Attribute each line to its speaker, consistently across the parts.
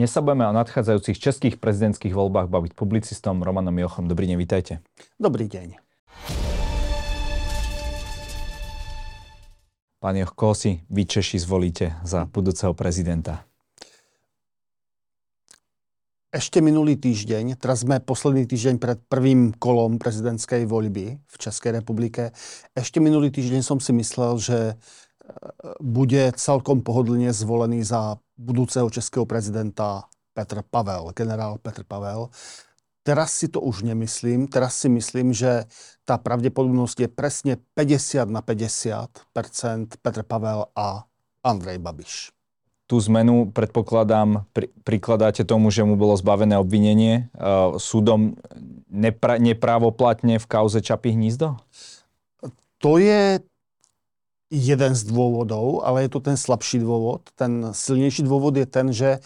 Speaker 1: Dnes sa budeme o nadchádzajúcich českých prezidentských voľbách baviť publicistom Romanom Jochom. Dobrý deň, vítajte.
Speaker 2: Dobrý deň.
Speaker 1: Pán Joch, koho si vy Češi zvolíte za budúceho prezidenta?
Speaker 2: Ešte minulý týždeň, teraz sme posledný týždeň pred prvým kolom prezidentskej voľby v Českej republike, ešte minulý týždeň som si myslel, že e, bude celkom pohodlne zvolený za budúceho českého prezidenta Petr Pavel, generál Petr Pavel. Teraz si to už nemyslím. Teraz si myslím, že tá pravdepodobnosť je presne 50 na 50% Petr Pavel a Andrej Babiš
Speaker 1: tú zmenu, predpokladám, pri, prikladáte tomu, že mu bolo zbavené obvinenie uh, súdom nepra, neprávoplatne v kauze Čapy hnízdo?
Speaker 2: To je jeden z dôvodov, ale je to ten slabší dôvod. Ten silnejší dôvod je ten, že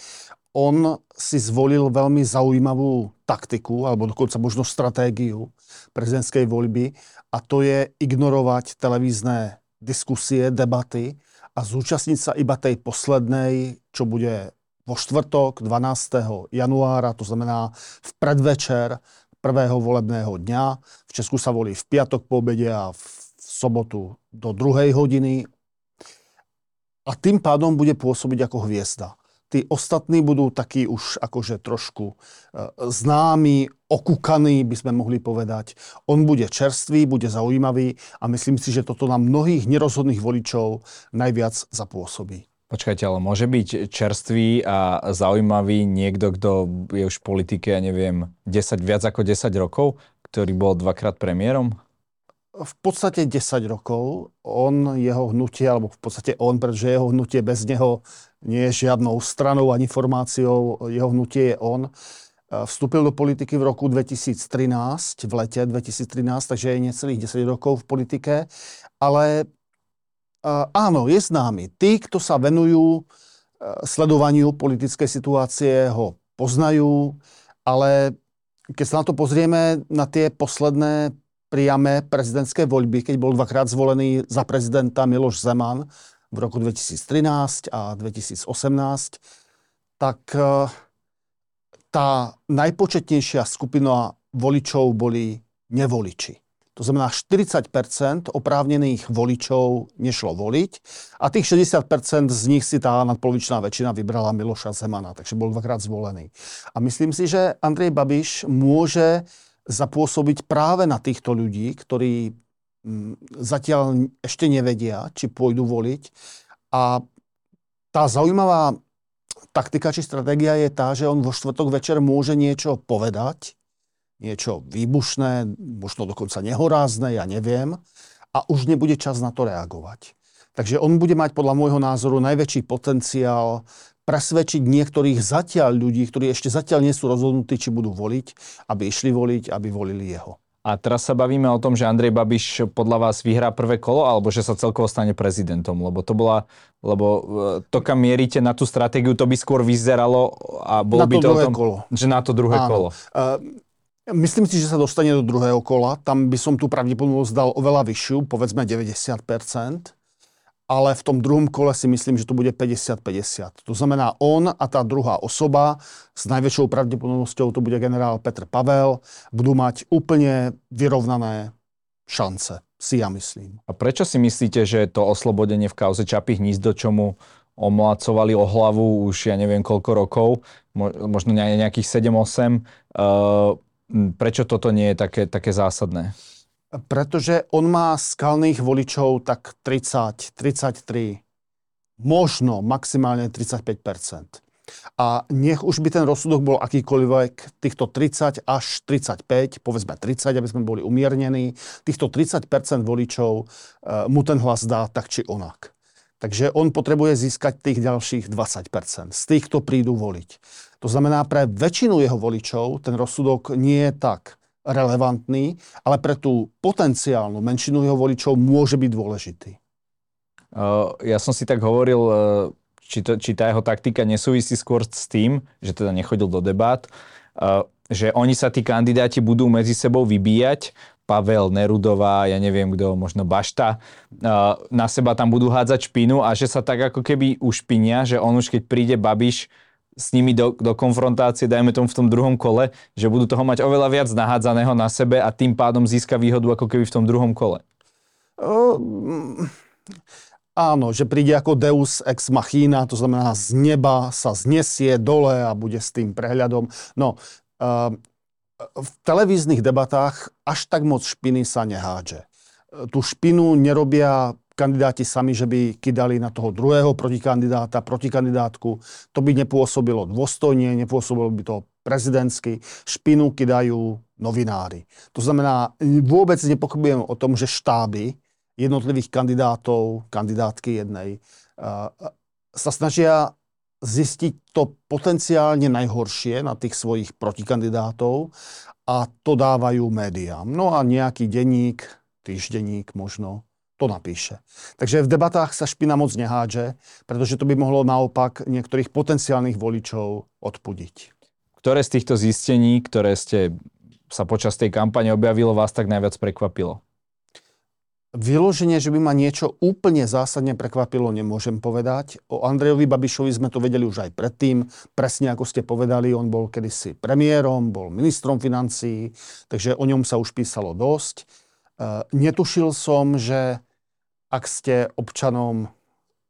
Speaker 2: on si zvolil veľmi zaujímavú taktiku, alebo dokonca možno stratégiu prezidentskej voľby a to je ignorovať televízne diskusie, debaty a zúčastniť sa iba tej poslednej, čo bude vo štvrtok 12. januára, to znamená v predvečer prvého volebného dňa. V Česku sa volí v piatok po obede a v sobotu do druhej hodiny. A tým pádom bude pôsobiť ako hviezda tí ostatní budú takí už akože trošku e, známi, okúkaní, by sme mohli povedať. On bude čerstvý, bude zaujímavý a myslím si, že toto na mnohých nerozhodných voličov najviac zapôsobí.
Speaker 1: Počkajte, ale môže byť čerstvý a zaujímavý niekto, kto je už v politike, ja neviem, 10, viac ako 10 rokov, ktorý bol dvakrát premiérom?
Speaker 2: V podstate 10 rokov. On, jeho hnutie, alebo v podstate on, pretože jeho hnutie bez neho nie je žiadnou stranou ani formáciou, jeho hnutie je on. Vstúpil do politiky v roku 2013, v lete 2013, takže je necelých 10 rokov v politike. Ale áno, je známy. Tí, kto sa venujú sledovaniu politickej situácie, ho poznajú, ale keď sa na to pozrieme na tie posledné priame prezidentské voľby, keď bol dvakrát zvolený za prezidenta Miloš Zeman v roku 2013 a 2018, tak e, tá najpočetnejšia skupina voličov boli nevoliči. To znamená, 40% oprávnených voličov nešlo voliť a tých 60% z nich si tá nadpolovičná väčšina vybrala Miloša Zemana, takže bol dvakrát zvolený. A myslím si, že Andrej Babiš môže zapôsobiť práve na týchto ľudí, ktorí mm, zatiaľ ešte nevedia, či pôjdu voliť. A tá zaujímavá taktika či stratégia je tá, že on vo štvrtok večer môže niečo povedať, niečo výbušné, možno dokonca nehorázne, ja neviem, a už nebude čas na to reagovať. Takže on bude mať podľa môjho názoru najväčší potenciál presvedčiť niektorých zatiaľ ľudí, ktorí ešte zatiaľ nie sú rozhodnutí, či budú voliť, aby išli voliť, aby volili jeho.
Speaker 1: A teraz sa bavíme o tom, že Andrej Babiš podľa vás vyhrá prvé kolo, alebo že sa celkovo stane prezidentom, lebo to bola, lebo e, to, kam mierite na tú stratégiu, to by skôr vyzeralo a bolo
Speaker 2: na
Speaker 1: by
Speaker 2: to,
Speaker 1: to
Speaker 2: druhé
Speaker 1: o tom,
Speaker 2: kolo.
Speaker 1: že na to druhé
Speaker 2: Áno.
Speaker 1: kolo.
Speaker 2: Uh, myslím si, že sa dostane do druhého kola. Tam by som tú pravdepodobnosť dal oveľa vyššiu, povedzme 90% ale v tom druhom kole si myslím, že to bude 50-50. To znamená, on a tá druhá osoba, s najväčšou pravdepodobnosťou to bude generál Petr Pavel, budú mať úplne vyrovnané šance, si ja myslím.
Speaker 1: A prečo si myslíte, že to oslobodenie v kauze Čapy hnízdo, čomu omlacovali o hlavu už ja neviem koľko rokov, možno nejakých 7-8, uh, prečo toto nie je také, také zásadné?
Speaker 2: Pretože on má skalných voličov tak 30, 33, možno maximálne 35% a nech už by ten rozsudok bol akýkoľvek, týchto 30 až 35, povedzme 30, aby sme boli umiernení, týchto 30 voličov e, mu ten hlas dá tak či onak. Takže on potrebuje získať tých ďalších 20% z tých, kto prídu voliť. To znamená, pre väčšinu jeho voličov ten rozsudok nie je tak relevantný, ale pre tú potenciálnu menšinu jeho voličov môže byť dôležitý.
Speaker 1: Uh, ja som si tak hovoril, uh, či, to, či tá jeho taktika nesúvisí skôr s tým, že teda nechodil do debát, uh, že oni sa tí kandidáti budú medzi sebou vybíjať, Pavel, Nerudová, ja neviem kto, možno Bašta, na seba tam budú hádzať špinu a že sa tak ako keby ušpinia, že on už keď príde Babiš, s nimi do, do konfrontácie, dajme tomu v tom druhom kole, že budú toho mať oveľa viac nahádzaného na sebe a tým pádom získa výhodu ako keby v tom druhom kole? Uh,
Speaker 2: áno, že príde ako Deus ex machina, to znamená z neba sa znesie dole a bude s tým prehľadom. No, uh, v televíznych debatách až tak moc špiny sa nehádže. Tú špinu nerobia kandidáti sami, že by kydali na toho druhého protikandidáta, protikandidátku. To by nepôsobilo dôstojne, nepôsobilo by to prezidentsky. Špinu kydajú novinári. To znamená, vôbec nepochybujem o tom, že štáby jednotlivých kandidátov, kandidátky jednej, sa snažia zistiť to potenciálne najhoršie na tých svojich protikandidátov a to dávajú médiám. No a nejaký denník, týždenník možno, to napíše. Takže v debatách sa špina moc nehádže, pretože to by mohlo naopak niektorých potenciálnych voličov odpudiť.
Speaker 1: Ktoré z týchto zistení, ktoré ste sa počas tej kampane objavilo, vás tak najviac prekvapilo?
Speaker 2: Vyloženie, že by ma niečo úplne zásadne prekvapilo, nemôžem povedať. O Andrejovi Babišovi sme to vedeli už aj predtým. Presne ako ste povedali, on bol kedysi premiérom, bol ministrom financií, takže o ňom sa už písalo dosť. E, netušil som, že ak ste občanom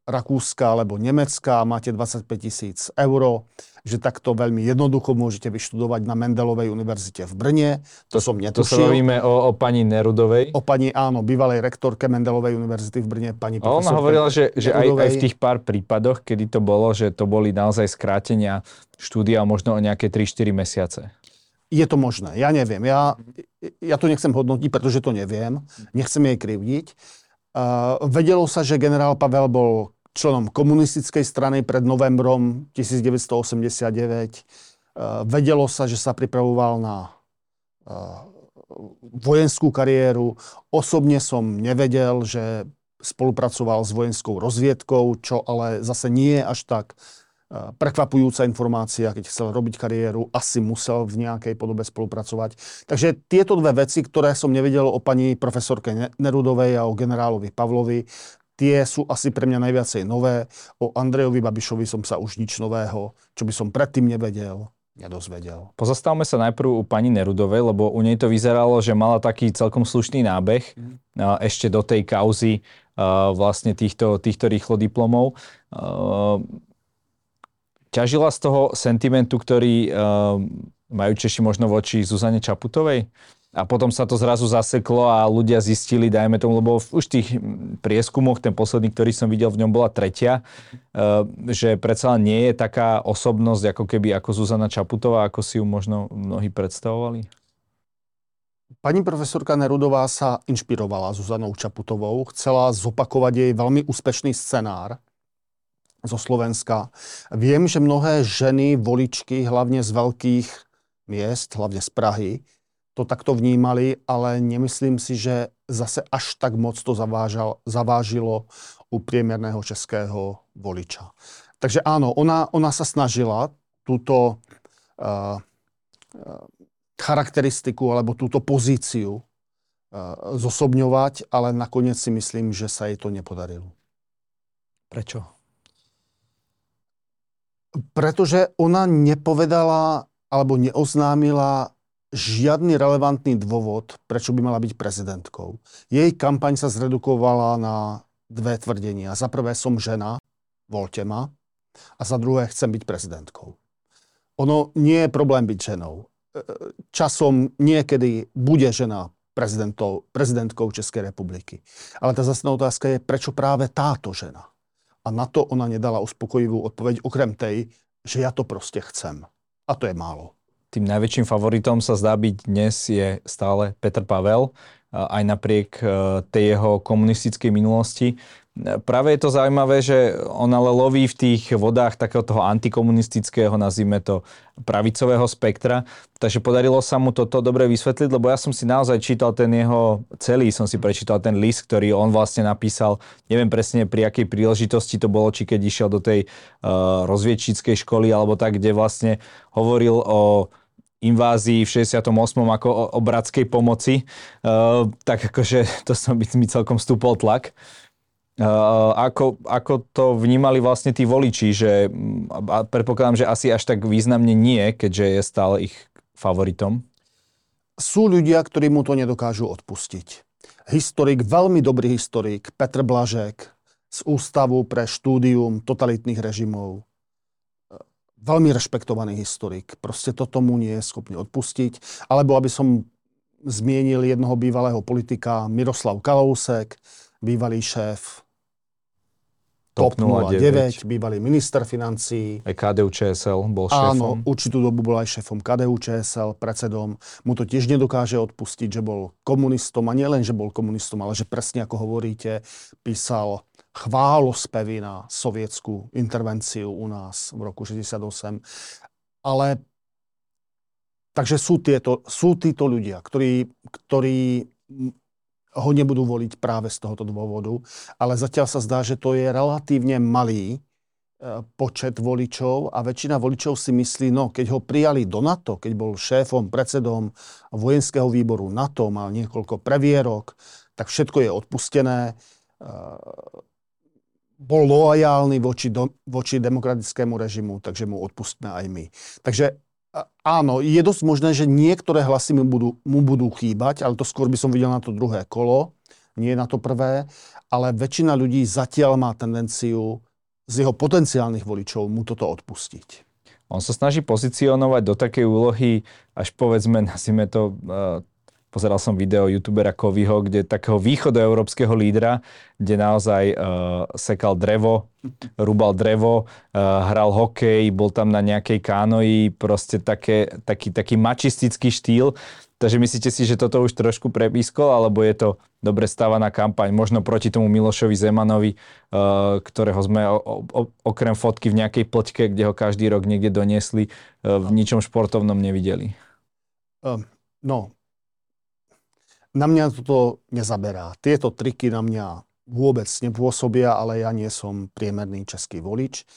Speaker 2: Rakúska alebo Nemecka máte 25 tisíc eur, že takto veľmi jednoducho môžete vyštudovať na Mendelovej univerzite v Brne. To, to som netušil.
Speaker 1: To sa bavíme o, o pani Nerudovej?
Speaker 2: O pani, áno, bývalej rektorke Mendelovej univerzity v Brne, pani
Speaker 1: ona hovorila, že, že aj, aj v tých pár prípadoch, kedy to bolo, že to boli naozaj skrátenia štúdia možno o nejaké 3-4 mesiace.
Speaker 2: Je to možné, ja neviem. Ja, ja to nechcem hodnotiť, pretože to neviem. Nechcem jej krivdiť. Uh, vedelo sa, že generál Pavel bol členom komunistickej strany pred novembrom 1989. Uh, vedelo sa, že sa pripravoval na uh, vojenskú kariéru. Osobne som nevedel, že spolupracoval s vojenskou rozviedkou, čo ale zase nie je až tak prekvapujúca informácia, keď chcel robiť kariéru, asi musel v nejakej podobe spolupracovať. Takže tieto dve veci, ktoré som nevedel o pani profesorke Nerudovej a o generálovi Pavlovi, tie sú asi pre mňa najviacej nové. O Andrejovi Babišovi som sa už nič nového, čo by som predtým nevedel, nedozvedel.
Speaker 1: Pozastavme sa najprv u pani Nerudovej, lebo u nej to vyzeralo, že mala taký celkom slušný nábeh mm. ešte do tej kauzy vlastne týchto, týchto rýchlo diplomov ťažila z toho sentimentu, ktorý uh, majú Češi možno voči Zuzane Čaputovej? A potom sa to zrazu zaseklo a ľudia zistili, dajme tomu, lebo už v tých prieskumoch, ten posledný, ktorý som videl, v ňom bola tretia, uh, že predsa nie je taká osobnosť ako keby ako Zuzana Čaputová, ako si ju možno mnohí predstavovali?
Speaker 2: Pani profesorka Nerudová sa inšpirovala Zuzanou Čaputovou, chcela zopakovať jej veľmi úspešný scenár, zo Slovenska. Viem, že mnohé ženy, voličky, hlavne z veľkých miest, hlavne z Prahy, to takto vnímali, ale nemyslím si, že zase až tak moc to zavážal, zavážilo u priemerného českého voliča. Takže áno, ona, ona sa snažila túto uh, charakteristiku alebo túto pozíciu uh, zosobňovať, ale nakoniec si myslím, že sa jej to nepodarilo.
Speaker 1: Prečo?
Speaker 2: Pretože ona nepovedala alebo neoznámila žiadny relevantný dôvod, prečo by mala byť prezidentkou. Jej kampaň sa zredukovala na dve tvrdenia. Za prvé som žena, voľte ma. A za druhé chcem byť prezidentkou. Ono nie je problém byť ženou. E, časom niekedy bude žena prezidentkou Českej republiky. Ale tá zasná otázka je, prečo práve táto žena? A na to ona nedala uspokojivú odpoveď, okrem tej, že ja to proste chcem. A to je málo.
Speaker 1: Tým najväčším favoritom sa zdá byť dnes je stále Petr Pavel, aj napriek e, tej jeho komunistickej minulosti. Práve je to zaujímavé, že on ale loví v tých vodách takého toho antikomunistického, nazvime to, pravicového spektra. Takže podarilo sa mu toto dobre vysvetliť, lebo ja som si naozaj čítal ten jeho celý, som si prečítal ten list, ktorý on vlastne napísal, neviem presne pri akej príležitosti to bolo, či keď išiel do tej uh, rozviedčickej školy alebo tak, kde vlastne hovoril o invázii v 68. ako o, o bratskej pomoci, uh, tak akože to som by mi celkom stúpol tlak. Ako, ako to vnímali vlastne tí voliči, že a predpokladám, že asi až tak významne nie, keďže je stále ich favoritom?
Speaker 2: Sú ľudia, ktorí mu to nedokážu odpustiť. Historik, veľmi dobrý historik, Petr Blažek z Ústavu pre štúdium totalitných režimov. Veľmi rešpektovaný historik. Proste to tomu nie je schopný odpustiť. Alebo aby som zmienil jednoho bývalého politika, Miroslav Kalousek, bývalý šéf TOP 09, bývalý minister financí.
Speaker 1: Aj KDU ČSL bol šéfom. Áno,
Speaker 2: určitú dobu bol aj šéfom KDU čsl, predsedom. Mu to tiež nedokáže odpustiť, že bol komunistom. A nielen, že bol komunistom, ale že presne ako hovoríte, písal chválospevy na sovietskú intervenciu u nás v roku 68. Ale takže sú, tieto, sú títo ľudia, ktorí, ktorí ho nebudú voliť práve z tohoto dôvodu, ale zatiaľ sa zdá, že to je relatívne malý e, počet voličov a väčšina voličov si myslí, no keď ho prijali do NATO, keď bol šéfom, predsedom vojenského výboru NATO, mal niekoľko previerok, tak všetko je odpustené, e, bol loajálny voči, do, voči demokratickému režimu, takže mu odpustíme aj my. Takže áno, je dosť možné, že niektoré hlasy mu budú, mu budú chýbať, ale to skôr by som videl na to druhé kolo, nie na to prvé, ale väčšina ľudí zatiaľ má tendenciu z jeho potenciálnych voličov mu toto odpustiť.
Speaker 1: On sa snaží pozicionovať do takej úlohy, až povedzme, nazvime to Pozeral som video youtubera Kovyho, kde takého východoeurópskeho lídra, kde naozaj uh, sekal drevo, rúbal drevo, uh, hral hokej, bol tam na nejakej kánoji, proste také, taký, taký mačistický štýl. Takže myslíte si, že toto už trošku prebískol, alebo je to dobre stávaná kampaň, možno proti tomu Milošovi Zemanovi, uh, ktorého sme okrem fotky v nejakej plťke, kde ho každý rok niekde doniesli, v ničom športovnom nevideli?
Speaker 2: Um, no, na mňa toto nezaberá. Tieto triky na mňa vôbec nepôsobia, ale ja nie som priemerný český volič.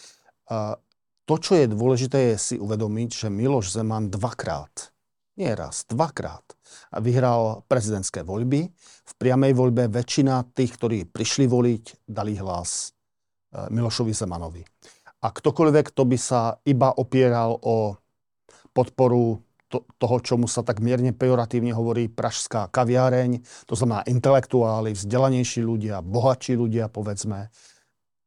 Speaker 2: To, čo je dôležité, je si uvedomiť, že Miloš Zeman dvakrát, nie raz, dvakrát vyhral prezidentské voľby. V priamej voľbe väčšina tých, ktorí prišli voliť, dali hlas e, Milošovi Zemanovi. A ktokoľvek, kto by sa iba opieral o podporu to, toho, čomu sa tak mierne pejoratívne hovorí pražská kaviareň, to znamená intelektuáli, vzdelanejší ľudia, bohatší ľudia, povedzme,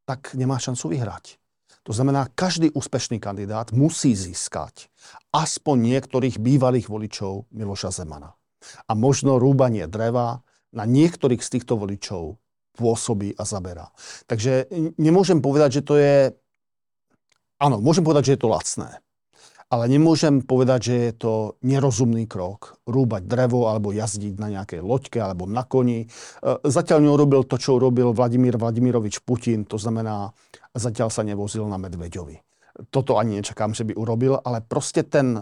Speaker 2: tak nemá šancu vyhrať. To znamená, každý úspešný kandidát musí získať aspoň niektorých bývalých voličov Miloša Zemana. A možno rúbanie dreva na niektorých z týchto voličov pôsobí a zaberá. Takže nemôžem povedať, že to je... Áno, môžem povedať, že je to lacné ale nemôžem povedať, že je to nerozumný krok. Rúbať drevo alebo jazdiť na nejakej loďke alebo na koni. E, zatiaľ neurobil to, čo urobil Vladimír Vladimirovič Putin, to znamená, zatiaľ sa nevozil na Medveďovi. Toto ani nečakám, že by urobil, ale proste ten,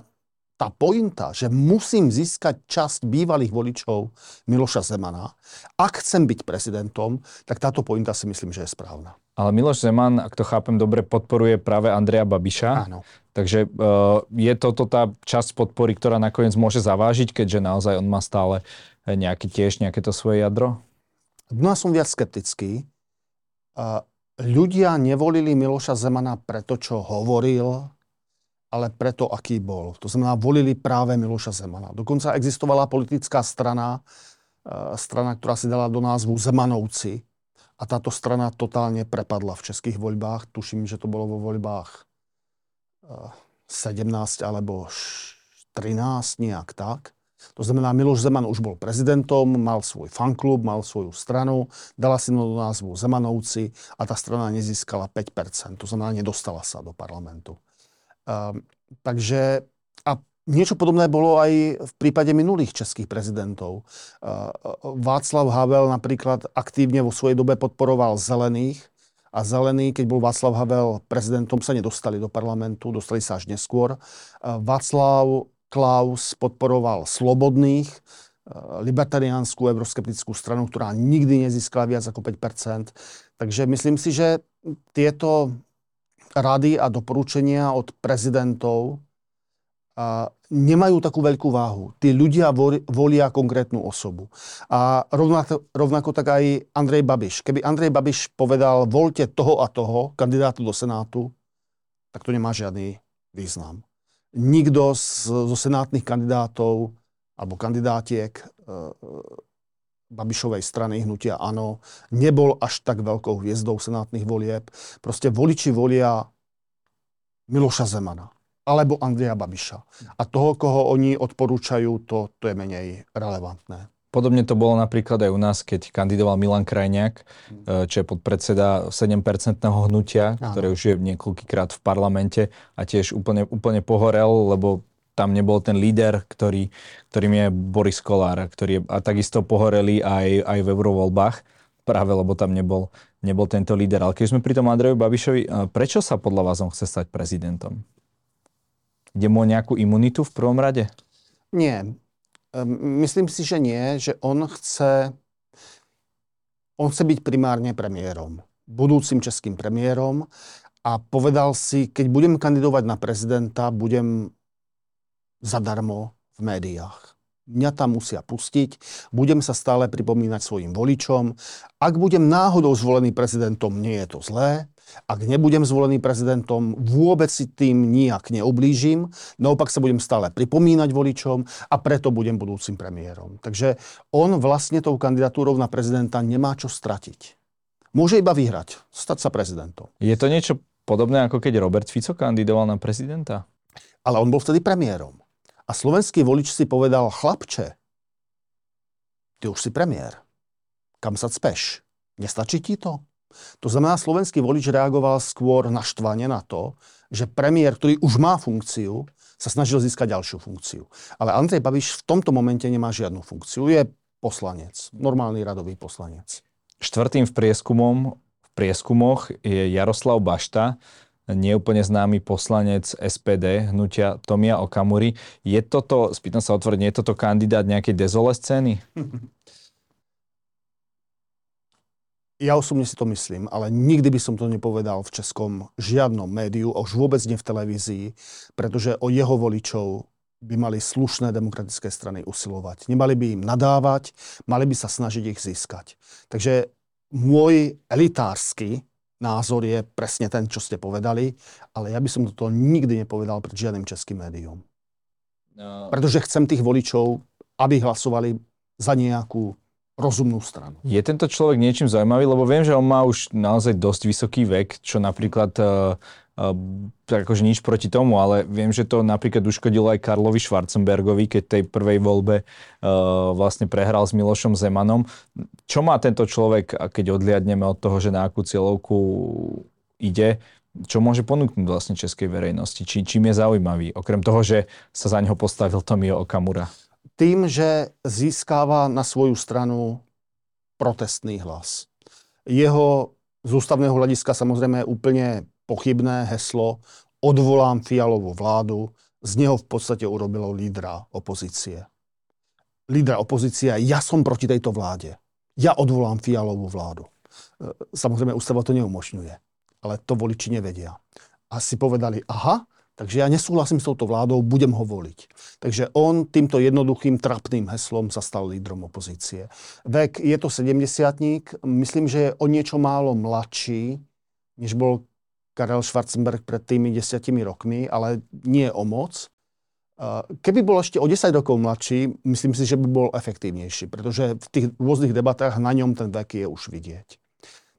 Speaker 2: tá pointa, že musím získať časť bývalých voličov Miloša Zemana, ak chcem byť prezidentom, tak táto pointa si myslím, že je správna.
Speaker 1: Ale Miloš Zeman, ak to chápem dobre, podporuje práve Andreja Babiša.
Speaker 2: Áno.
Speaker 1: Takže uh, je toto tá časť podpory, ktorá nakoniec môže zavážiť, keďže naozaj on má stále nejaké tiež nejaké to svoje jadro?
Speaker 2: No ja som viac skeptický. Uh, ľudia nevolili Miloša Zemana preto, čo hovoril, ale preto, aký bol. To znamená, volili práve Miloša Zemana. Dokonca existovala politická strana, uh, strana, ktorá si dala do názvu Zemanovci a táto strana totálne prepadla v českých voľbách. Tuším, že to bolo vo voľbách 17 eh, alebo 13, nejak tak. To znamená, Miloš Zeman už bol prezidentom, mal svoj fanklub, mal svoju stranu, dala si do názvu Zemanovci a tá strana nezískala 5%. To znamená, nedostala sa do parlamentu. Um, takže a Niečo podobné bolo aj v prípade minulých českých prezidentov. Václav Havel napríklad aktívne vo svojej dobe podporoval zelených a zelení, keď bol Václav Havel prezidentom, sa nedostali do parlamentu, dostali sa až neskôr. Václav Klaus podporoval slobodných, libertariánsku euroskeptickú stranu, ktorá nikdy nezískala viac ako 5% Takže myslím si, že tieto rady a doporučenia od prezidentov a nemajú takú veľkú váhu. Tí ľudia volia konkrétnu osobu. A rovnako, rovnako tak aj Andrej Babiš. Keby Andrej Babiš povedal, voľte toho a toho kandidátu do Senátu, tak to nemá žiadny význam. Nikto z, zo senátnych kandidátov alebo kandidátiek e, Babišovej strany hnutia Áno nebol až tak veľkou hviezdou senátnych volieb. Proste voliči volia Miloša Zemana alebo Andreja Babiša. A toho, koho oni odporúčajú, to, to je menej relevantné.
Speaker 1: Podobne to bolo napríklad aj u nás, keď kandidoval Milan Krajniak, mm. čo je podpredseda 7-percentného hnutia, ktoré už je niekoľkýkrát v parlamente a tiež úplne, úplne pohorel, lebo tam nebol ten líder, ktorý, ktorým je Boris Kolár, ktorý je, a takisto pohoreli aj, aj v eurovoľbách, práve lebo tam nebol, nebol tento líder. Ale keď sme pri tom Andreju Babišovi, prečo sa podľa vás on chce stať prezidentom? Ide mu nejakú imunitu v prvom rade?
Speaker 2: Nie. Ehm, myslím si, že nie, že on chce, on chce byť primárne premiérom, budúcim českým premiérom a povedal si, keď budem kandidovať na prezidenta, budem zadarmo v médiách. Mňa tam musia pustiť, budem sa stále pripomínať svojim voličom. Ak budem náhodou zvolený prezidentom, nie je to zlé. Ak nebudem zvolený prezidentom, vôbec si tým nijak neublížim, naopak sa budem stále pripomínať voličom a preto budem budúcim premiérom. Takže on vlastne tou kandidatúrou na prezidenta nemá čo stratiť. Môže iba vyhrať, stať sa prezidentom.
Speaker 1: Je to niečo podobné, ako keď Robert Fico kandidoval na prezidenta?
Speaker 2: Ale on bol vtedy premiérom. A slovenský volič si povedal, chlapče, ty už si premiér. Kam sa cpeš? Nestačí ti to? To znamená, slovenský volič reagoval skôr naštvane na to, že premiér, ktorý už má funkciu, sa snažil získať ďalšiu funkciu. Ale Andrej Babiš v tomto momente nemá žiadnu funkciu. Je poslanec, normálny radový poslanec.
Speaker 1: Štvrtým v, prieskumom, v prieskumoch je Jaroslav Bašta, neúplne známy poslanec SPD, hnutia Tomia Okamury. Je toto, spýtam sa otvorene, je toto kandidát nejakej dezole scény?
Speaker 2: Ja osobne si to myslím, ale nikdy by som to nepovedal v českom žiadnom médiu, už vôbec nie v televízii, pretože o jeho voličov by mali slušné demokratické strany usilovať. Nemali by im nadávať, mali by sa snažiť ich získať. Takže môj elitársky názor je presne ten, čo ste povedali, ale ja by som toto nikdy nepovedal pred žiadnym českým médium. No. Pretože chcem tých voličov, aby hlasovali za nejakú rozumnú stranu.
Speaker 1: Je tento človek niečím zaujímavý, lebo viem, že on má už naozaj dosť vysoký vek, čo napríklad uh, uh, akože nič proti tomu, ale viem, že to napríklad uškodilo aj Karlovi Schwarzenbergovi, keď tej prvej voľbe uh, vlastne prehral s Milošom Zemanom. Čo má tento človek, keď odliadneme od toho, že na akú cieľovku ide, čo môže ponúknuť vlastne českej verejnosti? Či, čím je zaujímavý? Okrem toho, že sa za neho postavil Tomio Okamura
Speaker 2: tým, že získáva na svoju stranu protestný hlas. Jeho z ústavného hľadiska samozrejme úplne pochybné heslo odvolám Fialovú vládu, z neho v podstate urobilo lídra opozície. Lídra opozície, ja som proti tejto vláde. Ja odvolám Fialovú vládu. E, samozrejme, ústava to neumožňuje, ale to voliči nevedia. A si povedali, aha, Takže ja nesúhlasím s touto vládou, budem ho voliť. Takže on týmto jednoduchým trapným heslom sa stal lídrom opozície. Vek je to 70 myslím, že je o niečo málo mladší, než bol Karel Schwarzenberg pred tými desiatimi rokmi, ale nie o moc. Keby bol ešte o 10 rokov mladší, myslím si, že by bol efektívnejší, pretože v tých rôznych debatách na ňom ten vek je už vidieť.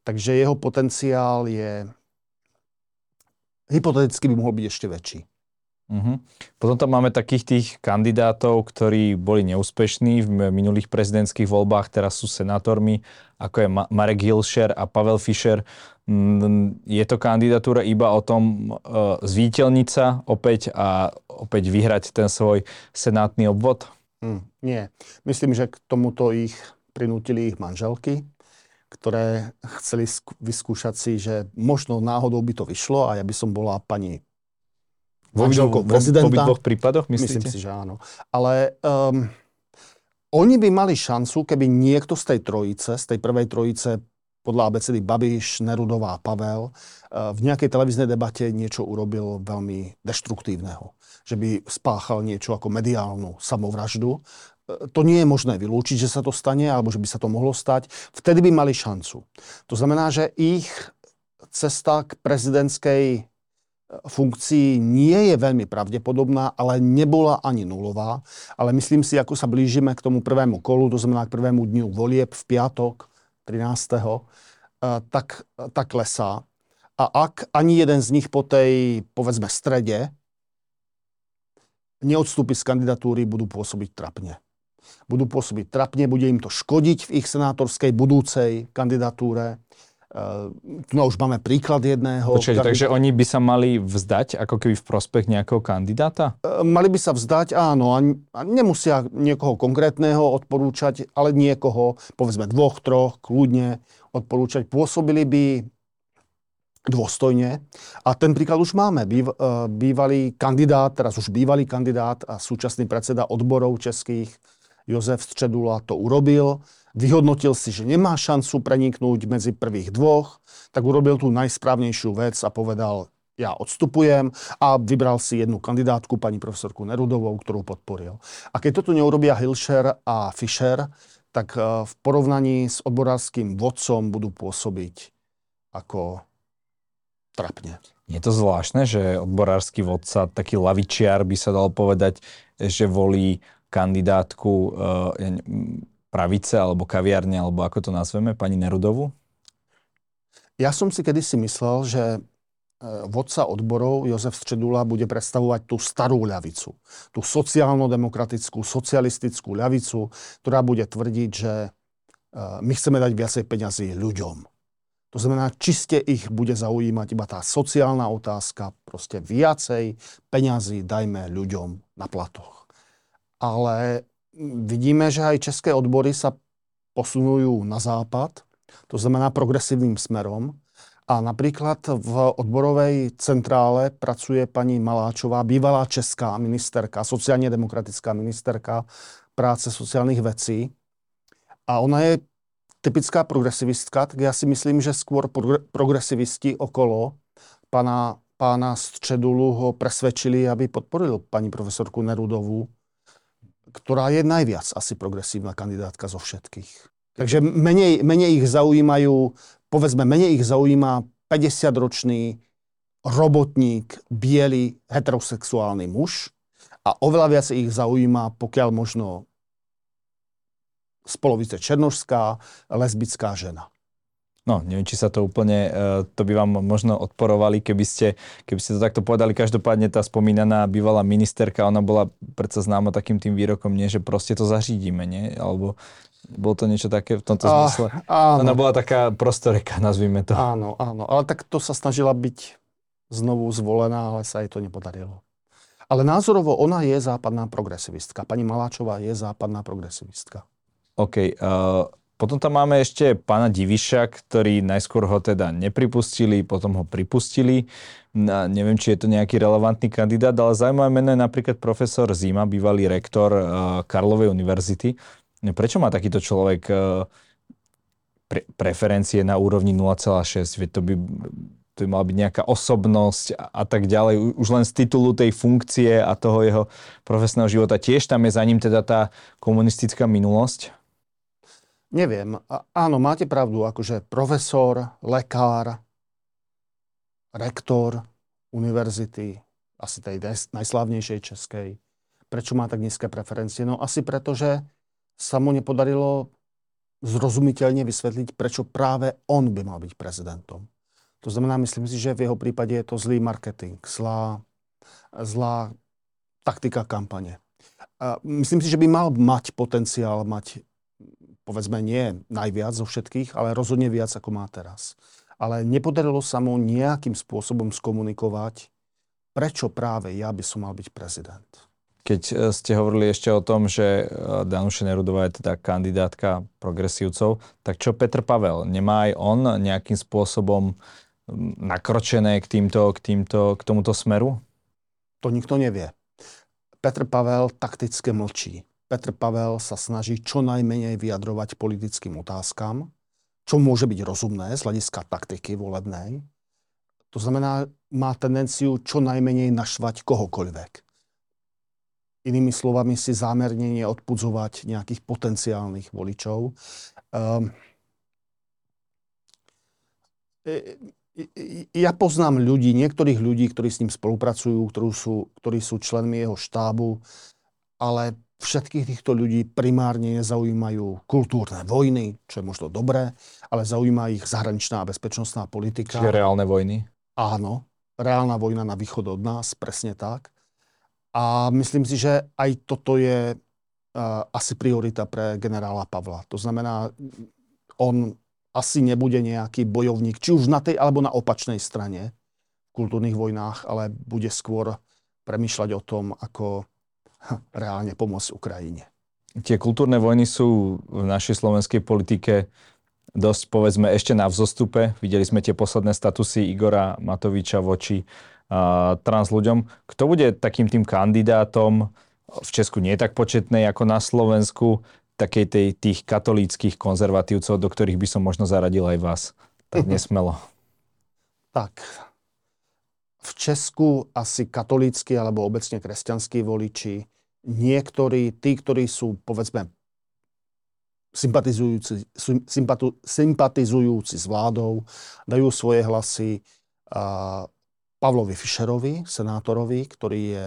Speaker 2: Takže jeho potenciál je hypoteticky by mohol byť ešte väčší.
Speaker 1: Uh-huh. Potom tam máme takých tých kandidátov, ktorí boli neúspešní v minulých prezidentských voľbách, teraz sú senátormi, ako je Ma- Marek Hilšer a Pavel Fischer. Mm, je to kandidatúra iba o tom uh, zvítelniť sa opäť a opäť vyhrať ten svoj senátny obvod?
Speaker 2: Hmm, nie. Myslím, že k tomuto ich prinútili ich manželky ktoré chceli vyskúšať si, že možno náhodou by to vyšlo a ja by som bola pani
Speaker 1: manželkou prezidenta. V dvoch prípadoch,
Speaker 2: myslíte? Myslím si, že áno. Ale um, oni by mali šancu, keby niekto z tej trojice, z tej prvej trojice podľa abecedy Babiš, Nerudová, Pavel, v nejakej televíznej debate niečo urobil veľmi deštruktívneho. Že by spáchal niečo ako mediálnu samovraždu. To nie je možné vylúčiť, že sa to stane, alebo že by sa to mohlo stať. Vtedy by mali šancu. To znamená, že ich cesta k prezidentskej funkcií nie je veľmi pravdepodobná, ale nebola ani nulová. Ale myslím si, ako sa blížime k tomu prvému kolu, to znamená k prvému dňu volieb v piatok 13. Eh, tak, tak klesá. A ak ani jeden z nich po tej, povedzme, strede neodstúpi z kandidatúry, budú pôsobiť trapne. Budú pôsobiť trapne, bude im to škodiť v ich senátorskej budúcej kandidatúre Uh, tu už máme príklad jedného.
Speaker 1: Počkajte, takže oni by sa mali vzdať ako keby v prospech nejakého kandidáta?
Speaker 2: Uh, mali by sa vzdať, áno. A, a nemusia niekoho konkrétneho odporúčať, ale niekoho, povedzme dvoch, troch, kľudne odporúčať. Pôsobili by dôstojne. A ten príklad už máme. Býv, uh, bývalý kandidát, teraz už bývalý kandidát a súčasný predseda odborov českých, Jozef Středula to urobil vyhodnotil si, že nemá šancu preniknúť medzi prvých dvoch, tak urobil tú najsprávnejšiu vec a povedal, ja odstupujem a vybral si jednu kandidátku, pani profesorku Nerudovou, ktorú podporil. A keď toto neurobia Hilšer a Fischer, tak e, v porovnaní s odborárským vodcom budú pôsobiť ako trapne.
Speaker 1: Je to zvláštne, že odborársky vodca, taký lavičiar by sa dal povedať, že volí kandidátku uh, pravice alebo kaviarne, alebo ako to nazveme, pani Nerudovu?
Speaker 2: Ja som si kedysi myslel, že e, vodca odborov Jozef Středula bude predstavovať tú starú ľavicu. Tú sociálno-demokratickú, socialistickú ľavicu, ktorá bude tvrdiť, že e, my chceme dať viacej peňazí ľuďom. To znamená, čiste ich bude zaujímať iba tá sociálna otázka, proste viacej peňazí dajme ľuďom na platoch. Ale vidíme, že aj české odbory sa posunujú na západ, to znamená progresívnym smerom. A napríklad v odborovej centrále pracuje pani Maláčová, bývalá česká ministerka, sociálne demokratická ministerka práce sociálnych vecí. A ona je typická progresivistka, tak ja si myslím, že skôr progresivisti okolo pana, pána Středulu ho presvedčili, aby podporil pani profesorku Nerudovú ktorá je najviac asi progresívna kandidátka zo všetkých. Takže menej, menej ich zaujímajú, povedzme, menej ich zaujíma 50-ročný robotník, biely, heterosexuálny muž a oveľa viac ich zaujíma, pokiaľ možno z polovice černožská, lesbická žena.
Speaker 1: No, neviem, či sa to úplne, e, to by vám možno odporovali, keby ste, keby ste to takto povedali. Každopádne tá spomínaná bývalá ministerka, ona bola predsa známa takým tým výrokom, nie, že proste to zařídíme, nie? Alebo bolo to niečo také v tomto ah, zmysle? Áno. Ona bola taká prostoreka, nazvime to.
Speaker 2: Áno, áno. Ale tak to sa snažila byť znovu zvolená, ale sa jej to nepodarilo. Ale názorovo ona je západná progresivistka. Pani Maláčová je západná progresivistka.
Speaker 1: OK. Uh, potom tam máme ešte pána Diviša, ktorý najskôr ho teda nepripustili, potom ho pripustili. Na, neviem, či je to nejaký relevantný kandidát, ale zaujímavé meno je napríklad profesor Zima, bývalý rektor uh, Karlovej univerzity. Prečo má takýto človek uh, pre, preferencie na úrovni 0,6? Veď to by, to by mala byť nejaká osobnosť a tak ďalej. Už len z titulu tej funkcie a toho jeho profesného života. Tiež tam je za ním teda tá komunistická minulosť.
Speaker 2: Neviem. Áno, máte pravdu, akože profesor, lekár, rektor univerzity, asi tej najslávnejšej českej. Prečo má tak nízke preferencie? No asi preto, že sa mu nepodarilo zrozumiteľne vysvetliť, prečo práve on by mal byť prezidentom. To znamená, myslím si, že v jeho prípade je to zlý marketing, zlá, zlá taktika kampane. Myslím si, že by mal mať potenciál mať povedzme nie najviac zo všetkých, ale rozhodne viac ako má teraz. Ale nepodarilo sa mu nejakým spôsobom skomunikovať, prečo práve ja by som mal byť prezident.
Speaker 1: Keď e, ste hovorili ešte o tom, že e, Danuše Nerudová je teda kandidátka progresívcov, tak čo Petr Pavel? Nemá aj on nejakým spôsobom nakročené k, týmto, k, týmto, k tomuto smeru?
Speaker 2: To nikto nevie. Petr Pavel takticky mlčí. Petr Pavel sa snaží čo najmenej vyjadrovať politickým otázkam, čo môže byť rozumné z hľadiska taktiky volebnej. To znamená, má tendenciu čo najmenej našvať kohokoľvek. Inými slovami si zámerne neodpudzovať nejakých potenciálnych voličov. Um, ja poznám ľudí, niektorých ľudí, ktorí s ním spolupracujú, ktorí sú, ktorí sú členmi jeho štábu, ale všetkých týchto ľudí primárne nezaujímajú kultúrne vojny, čo je možno dobré, ale zaujíma ich zahraničná a bezpečnostná politika.
Speaker 1: Čiže reálne vojny?
Speaker 2: Áno, reálna vojna na východ od nás, presne tak. A myslím si, že aj toto je uh, asi priorita pre generála Pavla. To znamená, on asi nebude nejaký bojovník, či už na tej alebo na opačnej strane v kultúrnych vojnách, ale bude skôr premýšľať o tom, ako reálne pomôcť Ukrajine.
Speaker 1: Tie kultúrne vojny sú v našej slovenskej politike dosť, povedzme, ešte na vzostupe. Videli sme tie posledné statusy Igora Matoviča voči uh, trans ľuďom. Kto bude takým tým kandidátom v Česku nie je tak početnej ako na Slovensku, takej tej, tých katolíckých konzervatívcov, do ktorých by som možno zaradil aj vás. Tak nesmelo.
Speaker 2: Tak, v Česku asi katolícky alebo obecne kresťanskí voliči, niektorí, tí, ktorí sú povedzme sympatizujúci, sympatu, sympatizujúci s vládou, dajú svoje hlasy a, Pavlovi Fischerovi, senátorovi, ktorý je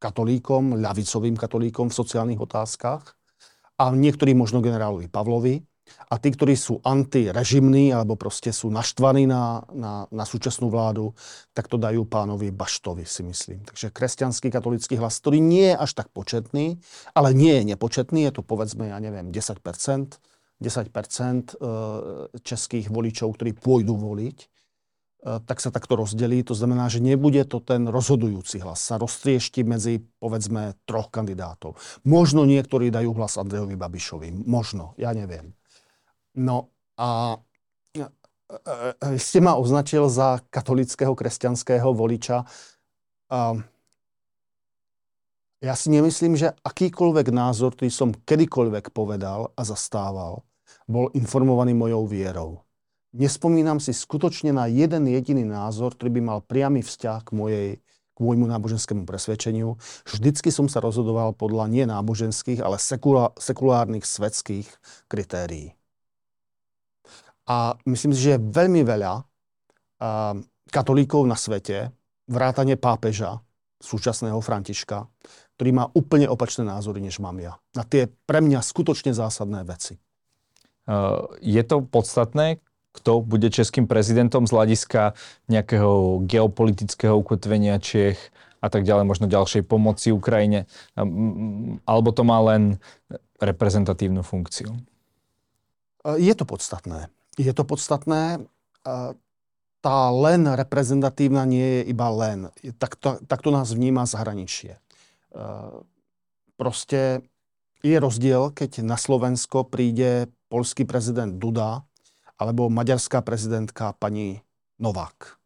Speaker 2: katolíkom, ľavicovým katolíkom v sociálnych otázkach a niektorí možno generálovi Pavlovi a tí, ktorí sú antirežimní alebo proste sú naštvaní na, na, na súčasnú vládu, tak to dajú pánovi Baštovi, si myslím. Takže kresťanský katolický hlas, ktorý nie je až tak početný, ale nie je nepočetný, je to povedzme, ja neviem, 10%, 10% českých voličov, ktorí pôjdu voliť, e, tak sa takto rozdelí. To znamená, že nebude to ten rozhodujúci hlas. Sa roztriešti medzi, povedzme, troch kandidátov. Možno niektorí dajú hlas Andrejovi Babišovi. Možno, ja neviem. No a e, e, ste ma označil za katolického kresťanského voliča. Ja si nemyslím, že akýkoľvek názor, ktorý som kedykoľvek povedal a zastával, bol informovaný mojou vierou. Nespomínam si skutočne na jeden jediný názor, ktorý by mal priamy vzťah k, mojej, môjmu náboženskému presvedčeniu. Vždycky som sa rozhodoval podľa nie náboženských, ale sekulárnych svetských kritérií. A myslím si, že je veľmi veľa katolíkov na svete, vrátane pápeža, súčasného Františka, ktorý má úplne opačné názory, než mám ja. Na tie pre mňa skutočne zásadné veci.
Speaker 1: Je to podstatné, kto bude českým prezidentom z hľadiska nejakého geopolitického ukotvenia Čech a tak ďalej, možno ďalšej pomoci Ukrajine, alebo to má len reprezentatívnu funkciu?
Speaker 2: Je to podstatné je to podstatné. Tá len reprezentatívna nie je iba len. Takto, takto nás vníma zahraničie. Proste je rozdiel, keď na Slovensko príde polský prezident Duda alebo maďarská prezidentka pani Novák.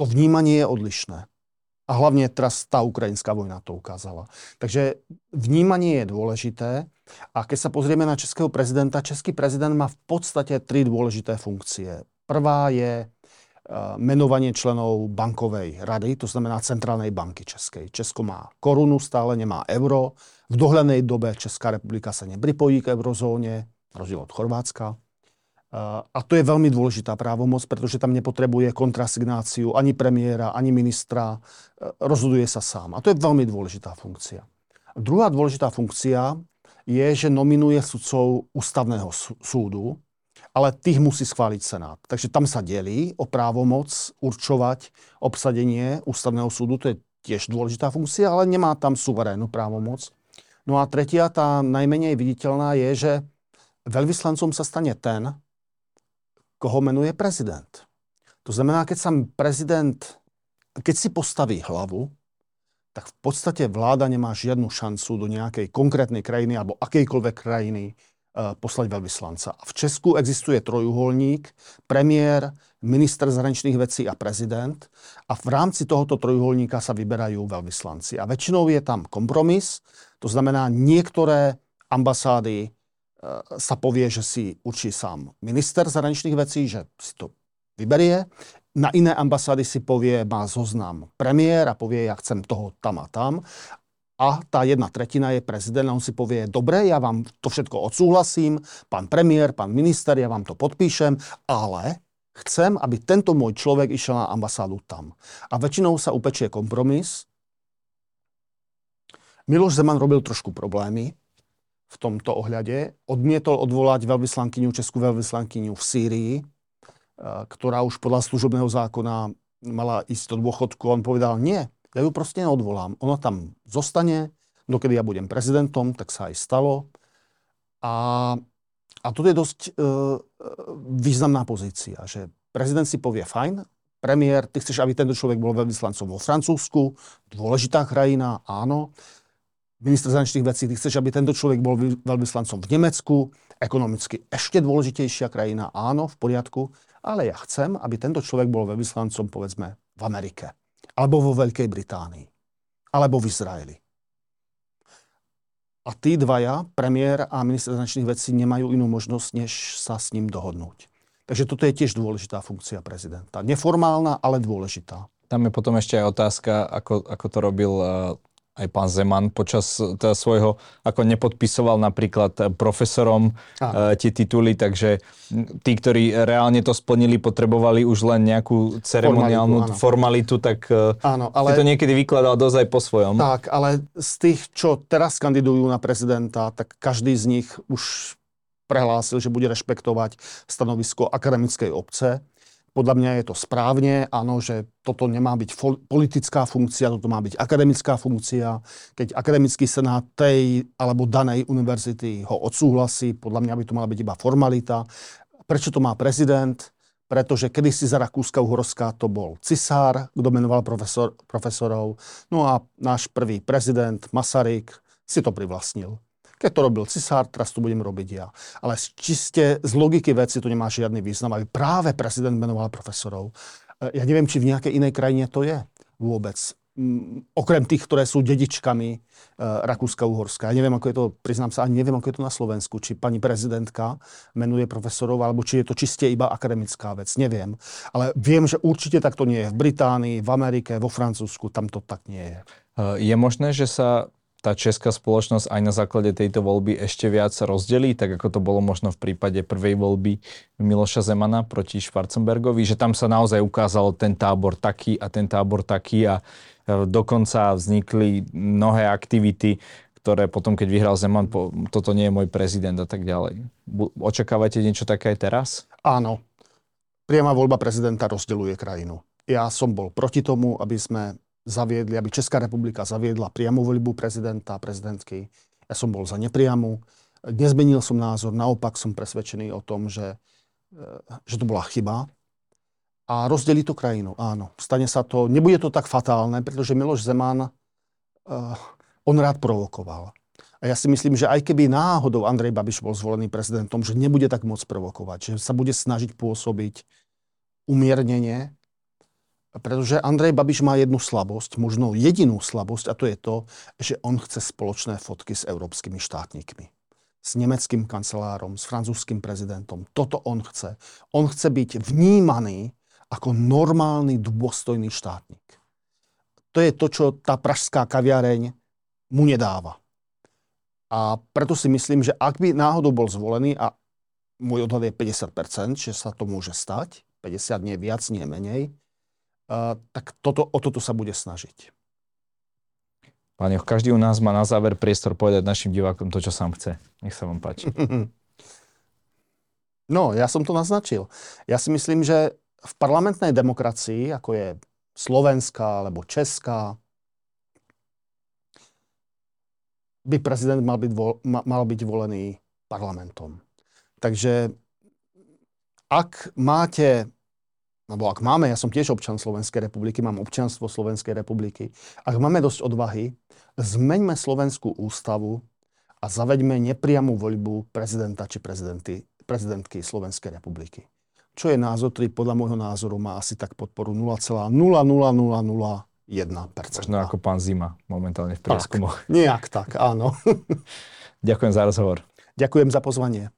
Speaker 2: To vnímanie je odlišné. A hlavne teraz tá ukrajinská vojna to ukázala. Takže vnímanie je dôležité. A keď sa pozrieme na českého prezidenta, český prezident má v podstate tri dôležité funkcie. Prvá je e, menovanie členov bankovej rady, to znamená Centrálnej banky Českej. Česko má korunu, stále nemá euro. V dohľadnej dobe Česká republika sa nepripojí k eurozóne, rozdiel od Chorvátska. A to je veľmi dôležitá právomoc, pretože tam nepotrebuje kontrasignáciu ani premiéra, ani ministra. Rozhoduje sa sám. A to je veľmi dôležitá funkcia. Druhá dôležitá funkcia je, že nominuje sudcov ústavného súdu, ale tých musí schváliť Senát. Takže tam sa delí o právomoc určovať obsadenie ústavného súdu. To je tiež dôležitá funkcia, ale nemá tam suverénnu právomoc. No a tretia, tá najmenej viditeľná je, že veľvyslancom sa stane ten, koho menuje prezident. To znamená, keď sa prezident, keď si postaví hlavu, tak v podstate vláda nemá žiadnu šancu do nejakej konkrétnej krajiny alebo akejkoľvek krajiny uh, poslať veľvyslanca. V Česku existuje trojuholník, premiér, minister zahraničných vecí a prezident a v rámci tohoto trojuholníka sa vyberajú veľvyslanci. A väčšinou je tam kompromis, to znamená niektoré ambasády sa povie, že si určí sám minister zahraničných vecí, že si to vyberie. Na iné ambasády si povie, má zoznam premiér a povie, ja chcem toho tam a tam. A tá jedna tretina je prezident a on si povie, dobre, ja vám to všetko odsúhlasím, pán premiér, pán minister, ja vám to podpíšem, ale chcem, aby tento môj človek išiel na ambasádu tam. A väčšinou sa upečie kompromis. Miloš Zeman robil trošku problémy v tomto ohľade. Odmietol odvolať veľvyslankyňu, českú veľvyslankyňu v Sýrii, ktorá už podľa služobného zákona mala ísť do dôchodku. On povedal, nie, ja ju proste neodvolám. Ona tam zostane, dokedy ja budem prezidentom, tak sa aj stalo. A, a toto je dosť e, významná pozícia, že prezident si povie, fajn, premiér, ty chceš, aby tento človek bol veľvyslancom vo Francúzsku, dôležitá krajina, áno. Minister zahraničných vecí, ty chceš, aby tento človek bol veľvyslancom v Nemecku, ekonomicky ešte dôležitejšia krajina, áno, v poriadku ale ja chcem, aby tento človek bol veľvyslancom, povedzme, v Amerike, alebo vo Veľkej Británii, alebo v Izraeli. A tí dvaja, premiér a minister zahraničných vecí, nemajú inú možnosť, než sa s ním dohodnúť. Takže toto je tiež dôležitá funkcia prezidenta. Neformálna, ale dôležitá.
Speaker 1: Tam je potom ešte aj otázka, ako, ako to robil eh, aj pán Zeman počas teda svojho, ako nepodpisoval napríklad eh, profesorom uh, tie tituly, takže tí, ktorí reálne to splnili, potrebovali už len nejakú ceremoniálnu formalitu, formalitu tak áno, ale, to niekedy vykladal dosť aj po svojom.
Speaker 2: Tak, ale z tých, čo teraz kandidujú na prezidenta, tak každý z nich už prehlásil, že bude rešpektovať stanovisko akademickej obce podľa mňa je to správne, áno, že toto nemá byť politická funkcia, toto má byť akademická funkcia. Keď akademický senát tej alebo danej univerzity ho odsúhlasí, podľa mňa by to mala byť iba formalita. Prečo to má prezident? Pretože kedysi za Rakúska Uhorská to bol cisár, kto menoval profesor, profesorov. No a náš prvý prezident Masaryk si to privlastnil. Keď to robil cisár, teraz to budem robiť ja. Ale čiste z logiky veci to nemá žiadny význam, aby práve prezident menoval profesorov. E, ja neviem, či v nejakej inej krajine to je vôbec. Mm, okrem tých, ktoré sú dedičkami e, Rakúska-Uhorska. Ja neviem, ako je to, priznám sa, ani neviem, ako je to na Slovensku. Či pani prezidentka menuje profesorov, alebo či je to čiste iba akademická vec. Neviem. Ale viem, že určite tak to nie je v Británii, v Amerike, vo Francúzsku. Tam to tak nie je.
Speaker 1: E, je možné, že sa tá česká spoločnosť aj na základe tejto voľby ešte viac rozdelí, tak ako to bolo možno v prípade prvej voľby Miloša Zemana proti Schwarzenbergovi, že tam sa naozaj ukázalo ten tábor taký a ten tábor taký a e, dokonca vznikli mnohé aktivity, ktoré potom, keď vyhral Zeman, po, toto nie je môj prezident a tak ďalej. Očakávate niečo také aj teraz?
Speaker 2: Áno. Priama voľba prezidenta rozdeluje krajinu. Ja som bol proti tomu, aby sme zaviedli, aby Česká republika zaviedla priamu voľbu prezidenta a prezidentky. Ja som bol za nepriamu. Nezmenil som názor, naopak som presvedčený o tom, že, e, že to bola chyba. A rozdelí to krajinu, áno. Stane sa to, nebude to tak fatálne, pretože Miloš Zeman, uh, on rád provokoval. A ja si myslím, že aj keby náhodou Andrej Babiš bol zvolený prezidentom, že nebude tak moc provokovať, že sa bude snažiť pôsobiť umiernenie, pretože Andrej Babiš má jednu slabosť, možno jedinú slabosť, a to je to, že on chce spoločné fotky s európskymi štátnikmi. S nemeckým kancelárom, s francúzským prezidentom. Toto on chce. On chce byť vnímaný ako normálny, dôstojný štátnik. To je to, čo tá pražská kaviareň mu nedáva. A preto si myslím, že ak by náhodou bol zvolený, a môj odhad je 50%, že sa to môže stať, 50 nie viac, nie menej, tak toto, o toto sa bude snažiť.
Speaker 1: Joch, každý u nás má na záver priestor povedať našim divákom to, čo sám chce. Nech sa vám páči.
Speaker 2: No, ja som to naznačil. Ja si myslím, že v parlamentnej demokracii, ako je Slovenská alebo Česká, by prezident mal byť, vo, mal byť volený parlamentom. Takže ak máte alebo ak máme, ja som tiež občan Slovenskej republiky, mám občanstvo Slovenskej republiky, ak máme dosť odvahy, zmeňme Slovenskú ústavu a zaveďme nepriamú voľbu prezidenta či prezidenty, prezidentky Slovenskej republiky. Čo je názor, ktorý podľa môjho názoru má asi tak podporu 0,00001%.
Speaker 1: Možno ako pán Zima momentálne v prieskumoch.
Speaker 2: Nejak tak, áno.
Speaker 1: Ďakujem za rozhovor.
Speaker 2: Ďakujem za pozvanie.